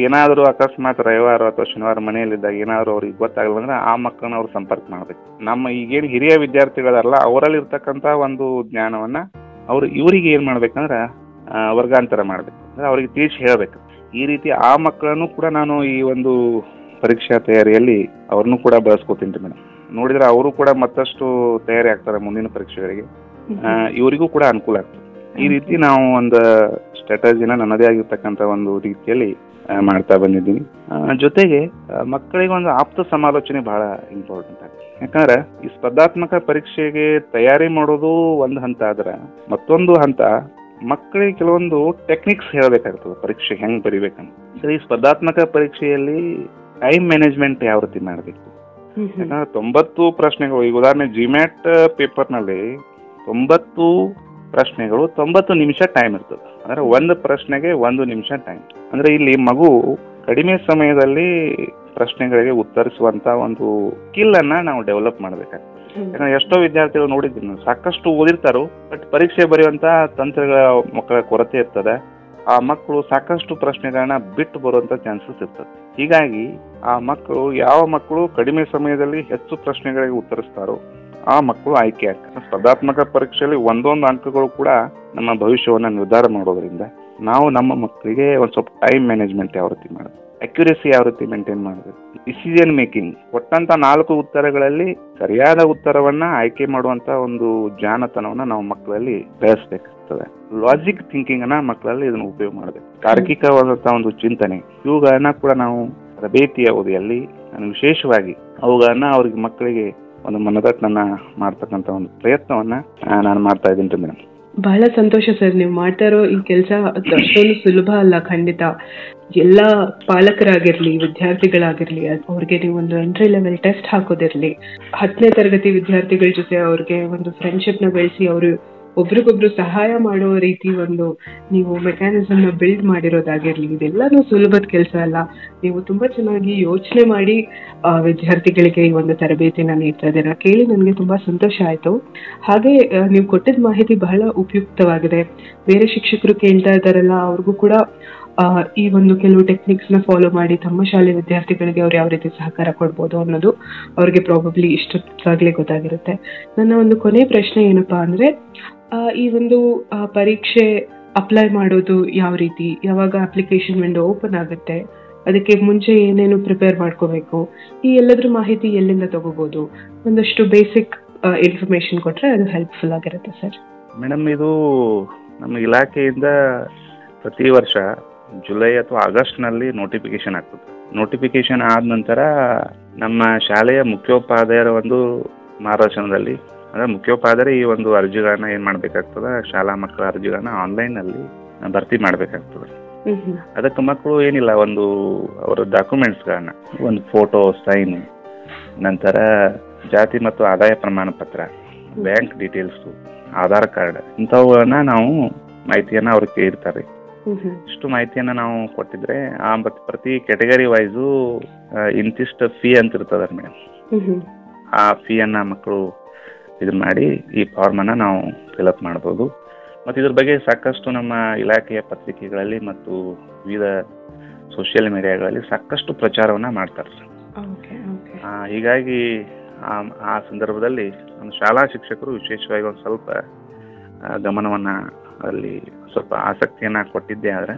ಏನಾದರೂ ಅಕಸ್ಮಾತ್ ರವಿವಾರ ಅಥವಾ ಶನಿವಾರ ಮನೆಯಲ್ಲಿದ್ದಾಗ ಏನಾದರೂ ಅವ್ರಿಗೆ ಗೊತ್ತಾಗಲ್ಲ ಅಂದ್ರೆ ಆ ಮಕ್ಕಳನ್ನ ಅವ್ರು ಸಂಪರ್ಕ ಮಾಡಬೇಕು. ನಮ್ಮ ಈಗೇನು ಹಿರಿಯ ವಿದ್ಯಾರ್ಥಿಗಳಲ್ಲ ಅವರಲ್ಲಿ ಇರ್ತಕ್ಕಂಥ ಒಂದು ಜ್ಞಾನವನ್ನ ಅವ್ರು ಇವರಿಗೆ ಏನು ಮಾಡ್ಬೇಕಂದ್ರೆ ವರ್ಗಾಂತರ ಮಾಡಬೇಕು. ಅಂದ್ರೆ ಅವ್ರಿಗೆ ತಿಳಿಸಿ ಹೇಳ್ಬೇಕು. ಈ ರೀತಿ ಆ ಮಕ್ಕಳನ್ನು ಕೂಡ ನಾನು ಈ ಒಂದು ಪರೀಕ್ಷಾ ತಯಾರಿಯಲ್ಲಿ ಅವ್ರನ್ನೂ ಕೂಡ ಬಳಸ್ಕೋತೀನಿ ರೀ ಮೇಡಮ್. ನೋಡಿದ್ರೆ ಅವರು ಕೂಡ ಮತ್ತಷ್ಟು ತಯಾರಿ ಆಗ್ತಾರೆ ಮುಂದಿನ ಪರೀಕ್ಷೆಗಳಿಗೆ. ಇವರಿಗೂ ಕೂಡ ಅನುಕೂಲ ಆಗ್ತದೆ. ಈ ರೀತಿ ನಾವು ಒಂದು ಸ್ಟ್ರಾಟಜಿನ ನನ್ನದೇ ಆಗಿರ್ತಕ್ಕಂಥ ಒಂದು ರೀತಿಯಲ್ಲಿ ಮಾಡ್ತಾ ಬಂದಿದ್ದೀನಿ. ಜೊತೆಗೆ ಮಕ್ಕಳಿಗೆ ಒಂದು ಆಪ್ತ ಸಮಾಲೋಚನೆ ಬಹಳ ಇಂಪಾರ್ಟೆಂಟ್ ಆಗಿದೆ ಯಾಕಂದ್ರೆ ಈ ಸ್ಪರ್ಧಾತ್ಮಕ ಪರೀಕ್ಷೆಗೆ ತಯಾರಿ ಮಾಡೋದು ಒಂದು ಹಂತ ಆದ್ರೆ ಮತ್ತೊಂದು ಹಂತ ಮಕ್ಕಳಿಗೆ ಕೆಲವೊಂದು ಟೆಕ್ನಿಕ್ಸ್ ಹೇಳಬೇಕಾಗ್ತದೆ ಪರೀಕ್ಷೆ ಹೆಂಗ್ ಬರಿಬೇಕಂತ. ಸರಿ ಸ್ಪರ್ಧಾತ್ಮಕ ಪರೀಕ್ಷೆಯಲ್ಲಿ ಟೈಮ್ ಮ್ಯಾನೇಜ್ಮೆಂಟ್ ಯಾವ ರೀತಿ ಮಾಡಬೇಕು? ಯಾಕಂದ್ರೆ ತೊಂಬತ್ತು ಪ್ರಶ್ನೆಗಳು ಈಗ ಉದಾಹರಣೆ ಜಿಮ್ಯಾಟ್ ಪೇಪರ್ನಲ್ಲಿ ತೊಂಬತ್ತು ಪ್ರಶ್ನೆಗಳು ತೊಂಬತ್ತು ನಿಮಿಷ ಟೈಮ್ ಇರ್ತದೆ. ಅಂದ್ರೆ ಒಂದು ಪ್ರಶ್ನೆಗೆ ಒಂದು ನಿಮಿಷ ಟೈಮ್ ಅಂದ್ರೆ ಇಲ್ಲಿ ಮಗು ಕಡಿಮೆ ಸಮಯದಲ್ಲಿ ಪ್ರಶ್ನೆಗಳಿಗೆ ಉತ್ತರಿಸುವಂತ ಒಂದು ಸ್ಕಿಲ್ ಅನ್ನ ನಾವು ಡೆವಲಪ್ ಮಾಡ್ಬೇಕಾಗ್ತದೆ. ಯಾಕಂದ್ರೆ ಎಷ್ಟೋ ವಿದ್ಯಾರ್ಥಿಗಳು ನೋಡಿದ್ದೀನಿ ಸಾಕಷ್ಟು ಓದಿರ್ತಾರೋ ಬಟ್ ಪರೀಕ್ಷೆ ಬರೆಯುವಂತ ತಂತ್ರಗಳ ಮಕ್ಕಳ ಕೊರತೆ ಇರ್ತದೆ. ಆ ಮಕ್ಕಳು ಸಾಕಷ್ಟು ಪ್ರಶ್ನೆಗಳನ್ನ ಬಿಟ್ಟು ಬರುವಂತ ಚಾನ್ಸಸ್ ಇರ್ತದೆ. ಹೀಗಾಗಿ ಆ ಮಕ್ಕಳು, ಯಾವ ಮಕ್ಕಳು ಕಡಿಮೆ ಸಮಯದಲ್ಲಿ ಹೆಚ್ಚು ಪ್ರಶ್ನೆಗಳಿಗೆ ಉತ್ತರಿಸ್ತಾರೋ ಆ ಮಕ್ಕಳು ಆಯ್ಕೆ ಆಗ್ತಾರೆ. ಸ್ಪರ್ಧಾತ್ಮಕ ಪರೀಕ್ಷೆಯಲ್ಲಿ ಒಂದೊಂದು ಅಂಕಗಳು ಕೂಡ ನಮ್ಮ ಭವಿಷ್ಯವನ್ನು ನಿರ್ಧಾರ ಮಾಡೋದ್ರಿಂದ ನಾವು ನಮ್ಮ ಮಕ್ಕಳಿಗೆ ಒಂದು ಸ್ವಲ್ಪ ಟೈಮ್ ಮ್ಯಾನೇಜ್ಮೆಂಟ್ ಯಾವ ರೀತಿ ಮಾಡೋದು ಅಕ್ಯುರೇಸಿ ಯಾವ ರೀತಿ ಮೇಂಟೈನ್ ಮಾಡೋದು ಡಿಸಿಷನ್ ಮೇಕಿಂಗ್ ಕೊಟ್ಟಂತ ನಾಲ್ಕು ಉತ್ತರಗಳಲ್ಲಿ ಸರಿಯಾದ ಉತ್ತರವನ್ನ ಆಯ್ಕೆ ಮಾಡುವಂತ ಒಂದು ಜಾಣತನವನ್ನ ನಾವು ಮಕ್ಕಳಲ್ಲಿ ಬೆಳೆಸಬೇಕಾಗ್ತದೆ. ಲಾಜಿಕ್ ಥಿಂಕಿಂಗ್ ಅನ್ನ ಮಕ್ಕಳಲ್ಲಿ ಇದನ್ನ ಉಪಯೋಗ ಮಾಡಬೇಕು. ತಾರ್ಕಿಕವಾದಂತಹ ಒಂದು ಚಿಂತನೆ, ಇವುಗಳನ್ನ ಕೂಡ ನಾವು ತರಬೇತಿಯ ಅವಧಿಯಲ್ಲಿ ನಾನು ವಿಶೇಷವಾಗಿ ಅವುಗಳನ್ನ ಅವ್ರಿಗೆ ಮಕ್ಕಳಿಗೆ ಒಂದು ಮನದಟ್ಟನ್ನ ಮಾಡ್ತಕ್ಕಂತ ಒಂದು ಪ್ರಯತ್ನವನ್ನ ನಾನು ಮಾಡ್ತಾ ಇದ್ದೀನಿ ಮೇಡಮ್ ಬಹಳ ಸಂತೋಷ ಸರ್ ನೀವು ಮಾಡ್ತಾ ಇರೋ ಈ ಕೆಲಸ ಅಷ್ಟೊಂದು ಸುಲಭ ಅಲ್ಲ, ಖಂಡಿತ. ಎಲ್ಲ ಪಾಲಕರಾಗಿರ್ಲಿ, ವಿದ್ಯಾರ್ಥಿಗಳಾಗಿರ್ಲಿ ಅವ್ರಿಗೆ ನೀವು ಒಂದು ಎಂಟ್ರಿ ಲೆವೆಲ್ ಟೆಸ್ಟ್ ಹಾಕೋದಿರ್ಲಿ. ಹತ್ತನೇ ತರಗತಿ ವಿದ್ಯಾರ್ಥಿಗಳ ಜೊತೆ ಅವ್ರಿಗೆ ಒಂದು ಫ್ರೆಂಡ್ಶಿಪ್ನ ಬೆಳೆಸಿ ಅವರು ಒಬ್ರಿಗೊಬ್ರು ಸಹಾಯ ಮಾಡೋ ರೀತಿ ಒಂದು ನೀವು ಮೆಕ್ಯಾನಿಸಮ್ನ ಬಿಲ್ಡ್ ಮಾಡಿರೋದಾಗಿರ್ಲಿ, ಇದೆಲ್ಲಾನು ಸುಲಭದ ಕೆಲಸ ಅಲ್ಲ. ನೀವು ತುಂಬಾ ಚೆನ್ನಾಗಿ ಯೋಚನೆ ಮಾಡಿ ವಿದ್ಯಾರ್ಥಿಗಳಿಗೆ ಈ ಒಂದು ತರಬೇತಿನ ನೀಡ್ತಾ ಇದ್ದೀರಾ ಕೇಳಿ ನನಗೆ ತುಂಬಾ ಸಂತೋಷ ಆಯ್ತು. ಹಾಗೆ ನೀವು ಕೊಟ್ಟಿದ್ದ ಮಾಹಿತಿ ಬಹಳ ಉಪಯುಕ್ತವಾಗಿದೆ. ಬೇರೆ ಶಿಕ್ಷಕರು ಕೇಳ್ತಾ ಇದ್ದಾರಲ್ಲ, ಅವ್ರಿಗೂ ಕೂಡ ಈ ಒಂದು ಕೆಲವು ಟೆಕ್ನಿಕ್ಸ್ನ ಫಾಲೋ ಮಾಡಿ ತಮ್ಮ ಶಾಲೆ ವಿದ್ಯಾರ್ಥಿಗಳಿಗೆ ಅವ್ರು ಯಾವ ರೀತಿ ಸಹಕಾರ ಕೊಡ್ಬೋದು ಅನ್ನೋದು ಅವ್ರಿಗೆ ಪ್ರಾಬಬ್ಲಿ ಇಷ್ಟೊತ್ತಾಗ್ಲೇ ಗೊತ್ತಾಗಿರುತ್ತೆ. ನನ್ನ ಒಂದು ಕೊನೆ ಪ್ರಶ್ನೆ ಏನಪ್ಪಾ ಅಂದ್ರೆ ಈ ಒಂದು ಪರೀಕ್ಷೆ ಅಪ್ಲೈ ಮಾಡೋದು ಯಾವ ರೀತಿ? ಯಾವಾಗ ಅಪ್ಲಿಕೇಶನ್ ವಿಂಡೋ ಓಪನ್ ಆಗುತ್ತೆ? ಅದಕ್ಕೆ ಮುಂಚೆ ಏನೇನು ಪ್ರಿಪೇರ್ ಮಾಡ್ಕೋಬೇಕು? ಈ ಎಲ್ಲದ್ರ ಮಾಹಿತಿ ಎಲ್ಲಿಂದ ತಗೋಬಹುದು ಒಂದಷ್ಟು ಬೇಸಿಕ್ ಇನ್ಫಾರ್ಮೇಶನ್ ಕೊಟ್ರೆ ಅದು ಹೆಲ್ಪ್ಫುಲ್ ಆಗಿರುತ್ತೆ ಸರ್. ಮೇಡಮ್, ಇದು ನಮ್ಮ ಇಲಾಖೆಯಿಂದ ಪ್ರತಿ ವರ್ಷ ಜುಲೈ ಅಥವಾ ಆಗಸ್ಟ್ನಲ್ಲಿ ನೋಟಿಫಿಕೇಶನ್ ಆಗ್ತದೆ. ನೋಟಿಫಿಕೇಶನ್ ಆದ ನಂತರ ನಮ್ಮ ಶಾಲೆಯ ಮುಖ್ಯೋಪಾಧ್ಯಾಯರ ಒಂದು ಮಾರ್ಗದರ್ಶನದಲ್ಲಿ ಅಂದರೆ ಮುಖ್ಯೋಪಾದ್ರೆ ಈ ಒಂದು ಅರ್ಜಿಗಳನ್ನ ಏನು ಮಾಡ್ಬೇಕಾಗ್ತದ? ಶಾಲಾ ಮಕ್ಕಳ ಅರ್ಜಿಗಳನ್ನ ಆನ್ಲೈನಲ್ಲಿ ಭರ್ತಿ ಮಾಡಬೇಕಾಗ್ತದೆ. ಅದಕ್ಕೆ ಮಕ್ಕಳು ಏನಿಲ್ಲ ಒಂದು ಅವರ ಡಾಕ್ಯುಮೆಂಟ್ಸ್ಗಳನ್ನ ಒಂದು ಫೋಟೋ ಸೈನ್ ನಂತರ ಜಾತಿ ಮತ್ತು ಆದಾಯ ಪ್ರಮಾಣ ಪತ್ರ ಬ್ಯಾಂಕ್ ಡೀಟೇಲ್ಸ್ ಆಧಾರ್ ಕಾರ್ಡ್ ಇಂಥವುಗಳನ್ನ ನಾವು ಮಾಹಿತಿಯನ್ನ ಅವ್ರಿಗೆ ಇರ್ತಾರೆ ಇಷ್ಟು ಮಾಹಿತಿಯನ್ನ ನಾವು ಕೊಟ್ಟಿದ್ರೆ ಆ ಮತ್ತ್ ಪ್ರತಿ ಕೆಟಗರಿ ವೈಸು ಇಂತಿಷ್ಟು ಫೀ ಅಂತ ಇರ್ತದ ಮೇಡಮ್ ಆ ಫೀಯನ್ನ ಮಕ್ಕಳು ಇದನ್ನ ಮಾಡಿ ಈ ಫಾರ್ಮನ್ನು ನಾವು ಫಿಲಪ್ ಮಾಡ್ಬೋದು. ಮತ್ತು ಇದ್ರ ಬಗ್ಗೆ ಸಾಕಷ್ಟು ನಮ್ಮ ಇಲಾಖೆಯ ಪತ್ರಿಕೆಗಳಲ್ಲಿ ಮತ್ತು ವಿವಿಧ ಸೋಷಿಯಲ್ ಮೀಡಿಯಾಗಳಲ್ಲಿ ಸಾಕಷ್ಟು ಪ್ರಚಾರವನ್ನ ಮಾಡ್ತಾರೆ ಆ, ಹೀಗಾಗಿ ಆ ಸಂದರ್ಭದಲ್ಲಿ ನಮ್ಮ ಶಾಲಾ ಶಿಕ್ಷಕರು ವಿಶೇಷವಾಗಿ ಒಂದು ಸ್ವಲ್ಪ ಗಮನವನ್ನ ಅಲ್ಲಿ ಸ್ವಲ್ಪ ಆಸಕ್ತಿಯನ್ನ ಕೊಟ್ಟಿದ್ದೆ ಆದ್ರೆ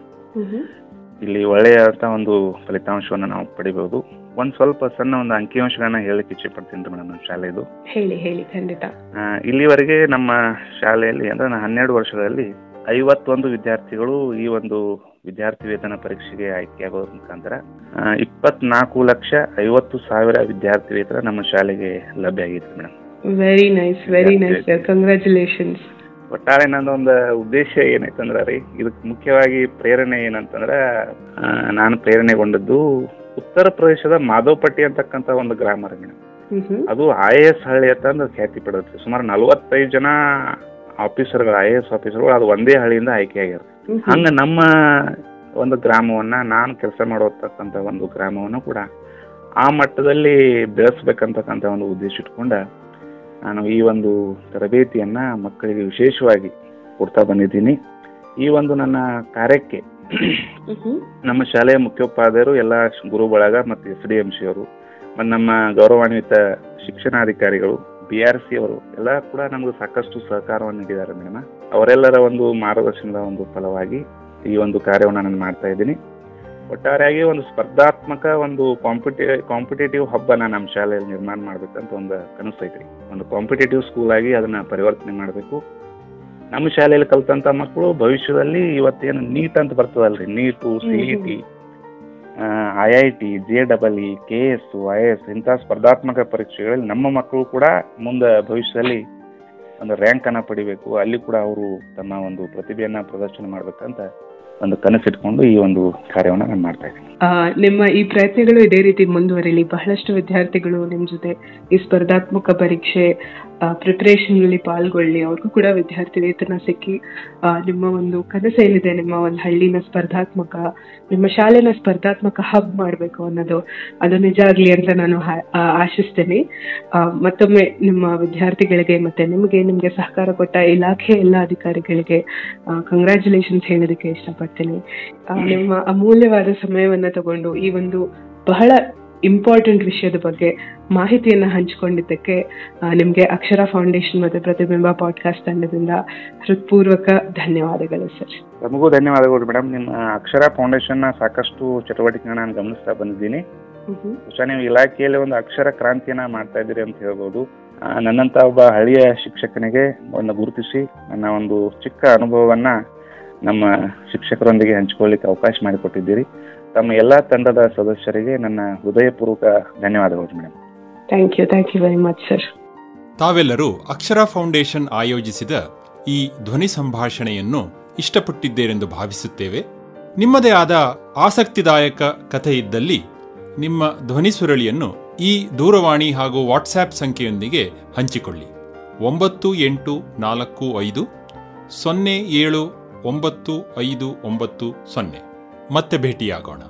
ಇಲ್ಲಿ ಒಳ್ಳೆಯಂತ ಒಂದು ಫಲಿತಾಂಶವನ್ನು ನಾವು ಪಡಿಬಹುದು ಒಂದು ಸ್ವಲ್ಪ ಸಣ್ಣ ಒಂದು ಅಂಕಿಅಂಶಗಳನ್ನ ಹೇಳಕ್ಕೆ ಇಚ್ಛೆ ಪಡ್ತೀನಿ ಮೇಡಮ್ ನಮ್ಮ ಶಾಲೆದು. ಹೇಳಿ ಹೇಳಿ ಖಂಡಿತ. ಇಲ್ಲಿವರೆಗೆ ನಮ್ಮ ಶಾಲೆಯಲ್ಲಿ ಅಂದ್ರೆ ನಾನು ಹನ್ನೆರಡು ವರ್ಷಗಳಲ್ಲಿ ಐವತ್ತೊಂದು ವಿದ್ಯಾರ್ಥಿಗಳು ಈ ಒಂದು ವಿದ್ಯಾರ್ಥಿ ವೇತನ ಪರೀಕ್ಷೆಗೆ ಆಯ್ಕೆಯಾಗೋದ್ರ ಮುಖಾಂತರ ಇಪ್ಪತ್ನಾಲ್ಕು ಲಕ್ಷ ಐವತ್ತು ಸಾವಿರ ವಿದ್ಯಾರ್ಥಿ ವೇತನ ನಮ್ಮ ಶಾಲೆಗೆ ಲಭ್ಯ ಆಗಿತ್ತು madam. Very nice very nice congratulation congratulations ಒಟ್ಟಾರೆ ನನ್ನೊಂದು ಉದ್ದೇಶ ಏನೈತಂದ್ರ ರೀ ಇದಕ್ಕೆ ಮುಖ್ಯವಾಗಿ ಪ್ರೇರಣೆ ಏನಂತಂದ್ರ ನಾನು ಪ್ರೇರಣೆಗೊಂಡದ್ದು ಉತ್ತರ ಪ್ರದೇಶದ ಮಾಧವಪಟ್ಟಿ ಅಂತಕ್ಕಂತ ಒಂದು ಗ್ರಾಮ ರೀ ಮೇಡಮ್. ಅದು ಐ ಎ ಎಸ್ ಹಳ್ಳಿ ಅಂತಂದು ಖ್ಯಾತಿ ಪಡೆದೈತಿ ಸುಮಾರು ನಲವತ್ತೈದು ಜನ ಆಫೀಸರ್ಗಳು ಐ ಎ ಎಸ್ ಆಫೀಸರ್ಗಳು ಅದು ಒಂದೇ ಹಳ್ಳಿಯಿಂದ ಆಯ್ಕೆ ಆಗಿರುತ್ತೆ ಹಂಗ ನಮ್ಮ ಒಂದು ಗ್ರಾಮವನ್ನ ನಾನು ಕೆಲಸ ಮಾಡೋತಕ್ಕಂಥ ಒಂದು ಗ್ರಾಮವನ್ನು ಕೂಡ ಆ ಮಟ್ಟದಲ್ಲಿ ಬೆಳೆಸ್ಬೇಕಂತಕ್ಕಂಥ ಒಂದು ಉದ್ದೇಶ ಇಟ್ಕೊಂಡ ನಾನು ಈ ಒಂದು ತರಬೇತಿಯನ್ನ ಮಕ್ಕಳಿಗೆ ವಿಶೇಷವಾಗಿ ಕೊಡ್ತಾ ಬಂದಿದ್ದೀನಿ. ಈ ಒಂದು ನನ್ನ ಕಾರ್ಯಕ್ಕೆ ನಮ್ಮ ಶಾಲೆಯ ಮುಖ್ಯೋಪಾಧ್ಯಾಯರು, ಎಲ್ಲ ಗುರು ಬಳಗ ಮತ್ತು ಎಸ್ ಡಿ ಎಂ ಸಿ ಅವರು ಮತ್ತು ನಮ್ಮ ಗೌರವಾನ್ವಿತ ಶಿಕ್ಷಣಾಧಿಕಾರಿಗಳು, ಬಿ ಆರ್ ಸಿ ಅವರು ಎಲ್ಲ ಕೂಡ ನಮಗೆ ಸಾಕಷ್ಟು ಸಹಕಾರವನ್ನು ನೀಡಿದ್ದಾರೆ ಮೇಡಮ್. ಅವರೆಲ್ಲರ ಒಂದು ಮಾರ್ಗದರ್ಶನದ ಒಂದು ಫಲವಾಗಿ ಈ ಒಂದು ಕಾರ್ಯವನ್ನು ನಾನು ಮಾಡ್ತಾ ಇದ್ದೀನಿ. ಒಟ್ಟಾರೆಯಾಗಿ ಒಂದು ಸ್ಪರ್ಧಾತ್ಮಕ ಒಂದು ಕಾಂಪಿಟೇ ಕಾಂಪಿಟೇಟಿವ್ ಹಬ್ಬನ ನಮ್ಮ ಶಾಲೆಯಲ್ಲಿ ನಿರ್ಮಾಣ ಮಾಡ್ಬೇಕಂತ ಒಂದು ಕನಸು ಒಂದು ಕಾಂಪಿಟೇಟಿವ್ ಸ್ಕೂಲ್ ಆಗಿ ಅದನ್ನ ಪರಿವರ್ತನೆ ಮಾಡಬೇಕು. ನಮ್ಮ ಶಾಲೆಯಲ್ಲಿ ಕಲ್ತಂತ ಮಕ್ಕಳು ಭವಿಷ್ಯದಲ್ಲಿ ಇವತ್ತೇನು ನೀಟ್ ಅಂತ ಬರ್ತದಲ್ರಿ. NEET C E T I I T J double E K S I S ಇಂತಹ ಸ್ಪರ್ಧಾತ್ಮಕ ಪರೀಕ್ಷೆಗಳಲ್ಲಿ ನಮ್ಮ ಮಕ್ಕಳು ಕೂಡ ಮುಂದೆ ಭವಿಷ್ಯದಲ್ಲಿ ಒಂದು ರ್ಯಾಂಕ್ ಅನ್ನ ಪಡಿಬೇಕು. ಅಲ್ಲಿ ಕೂಡ ಅವರು ತಮ್ಮ ಒಂದು ಪ್ರತಿಭೆಯನ್ನ ಪ್ರದರ್ಶನ ಮಾಡ್ಬೇಕಂತ ಒಂದು ಕನಸಿಟ್ಕೊಂಡು ಈ ಒಂದು ಕಾರ್ಯವನ್ನು ನಾನು ಮಾಡ್ತಾ ಇದ್ದೀನಿ. ನಿಮ್ಮ ಈ ಪ್ರಯತ್ನಗಳು ಇದೇ ರೀತಿ ಮುಂದುವರಿಲಿ. ಬಹಳಷ್ಟು ವಿದ್ಯಾರ್ಥಿಗಳು ನಿಮ್ಮ ಜೊತೆ ಈ ಸ್ಪರ್ಧಾತ್ಮಕ ಪರೀಕ್ಷೆ ಪ್ರಿಪರೇಷನ್ ಅಲ್ಲಿ ಪಾಲ್ಗೊಳ್ಳಿ. ಅವ್ರಿಗೂ ಕೂಡ ವಿದ್ಯಾರ್ಥಿ ವೇತನ ಸಿಕ್ಕಿ ನಿಮ್ಮ ಒಂದು ಕನಸೇನಿದೆ, ನಿಮ್ಮ ಒಂದು ಹಳ್ಳಿನ ಸ್ಪರ್ಧಾತ್ಮಕ, ನಿಮ್ಮ ಶಾಲೆನ ಸ್ಪರ್ಧಾತ್ಮಕ ಹಬ್ ಮಾಡಬೇಕು ಅನ್ನೋದು. ಅದು ನಿಜ ಆಗ್ಲಿ ಅಂತ ನಾನು ಆಶಿಸ್ತೇನೆ. ಮತ್ತೊಮ್ಮೆ ನಿಮ್ಮ ವಿದ್ಯಾರ್ಥಿಗಳಿಗೆ ಮತ್ತೆ ನಿಮಗೆ ನಿಮಗೆ ಸಹಕಾರ ಕೊಟ್ಟ ಇಲಾಖೆ ಎಲ್ಲ ಅಧಿಕಾರಿಗಳಿಗೆ ಕಂಗ್ರ್ಯಾಚುಲೇಷನ್ಸ್ ಹೇಳೋದಕ್ಕೆ ಇಷ್ಟಪಡ್ತೇನೆ. ನಿಮ್ಮ ಅಮೂಲ್ಯವಾದ ಸಮಯವನ್ನ ತಗೊಂಡು ಈ ಒಂದು ಬಹಳ ಇಂಪಾರ್ಟೆಂಟ್ ವಿಷಯದ ಬಗ್ಗೆ ಮಾಹಿತಿಯನ್ನು ಹಂಚಿಕೊಂಡಿದ್ದಕ್ಕೆ ನಿಮಗೆ ಅಕ್ಷರ ಫೌಂಡೇಶನ್ ಮತ್ತು ಪ್ರತಿಬಿಂಬ ಪಾಡ್ಕಾಸ್ಟ್ ತಂಡದಿಂದ ಹೃತ್ಪೂರ್ವಕ ಧನ್ಯವಾದಗಳು ಸರ್. ನಮಗೂ ಧನ್ಯವಾದಗಳು ಮೇಡಮ್ ನಿಮ್ಮ ಅಕ್ಷರ ಫೌಂಡೇಶನ್ನ ಸಾಕಷ್ಟು ಚಟುವಟಿಕೆಗಳನ್ನ ನಾನು ಗಮನಿಸ್ತಾ ಬಂದಿದ್ದೀನಿ. ಬಹುಶಃ ನೀವು ಇಲಾಖೆಯಲ್ಲಿ ಒಂದು ಅಕ್ಷರ ಕ್ರಾಂತಿಯನ್ನ ಮಾಡ್ತಾ ಇದ್ದೀರಿ ಅಂತ ಹೇಳ್ಬೋದು. ನನ್ನಂತ ಒಬ್ಬ ಹಳೆಯ ಶಿಕ್ಷಕನಿಗೆ ಒಂದು ಗುರುತಿಸಿ ನನ್ನ ಒಂದು ಚಿಕ್ಕ ಅನುಭವವನ್ನ ನಮ್ಮ ಶಿಕ್ಷಕರೊಂದಿಗೆ ಹಂಚಿಕೊಳ್ಳಿಕ್ಕೆ ಅವಕಾಶ ಮಾಡಿಕೊಟ್ಟಿದ್ದೀರಿ. ತಮ್ಮ ಎಲ್ಲಾ ತಂಡದ ಸದಸ್ಯರಿಗೆ ನನ್ನ ಹೃದಯಪೂರ್ವಕ ಧನ್ಯವಾದಗಳು madam thank you thank you very much sir ತಾವೆಲ್ಲರೂ ಅಕ್ಷರ ಫೌಂಡೇಶನ್ ಆಯೋಜಿಸಿದ ಈ ಧ್ವನಿ ಸಂಭಾಷಣೆಯನ್ನು ಇಷ್ಟಪಟ್ಟಿದ್ದೇರೆಂದು ಭಾವಿಸುತ್ತೇವೆ. ನಿಮ್ಮದೇ ಆದ ಆಸಕ್ತಿದಾಯಕ ಕಥೆ ಇದ್ದಲ್ಲಿ ನಿಮ್ಮ ಧ್ವನಿ ಸುರಳಿಯನ್ನು ಈ ದೂರವಾಣಿ ಹಾಗೂ ವಾಟ್ಸ್ಆ್ಯಪ್ ಸಂಖ್ಯೆಯೊಂದಿಗೆ ಹಂಚಿಕೊಳ್ಳಿ. ಒಂಬತ್ತು ಎಂಟು ನಾಲ್ಕು ಐದು ಸೊನ್ನೆ ಏಳು ಒಂಬತ್ತು ಐದು ಒಂಬತ್ತು ಸೊನ್ನೆ. ಮತ್ತೆ ಭೇಟಿಯಾಗೋಣ.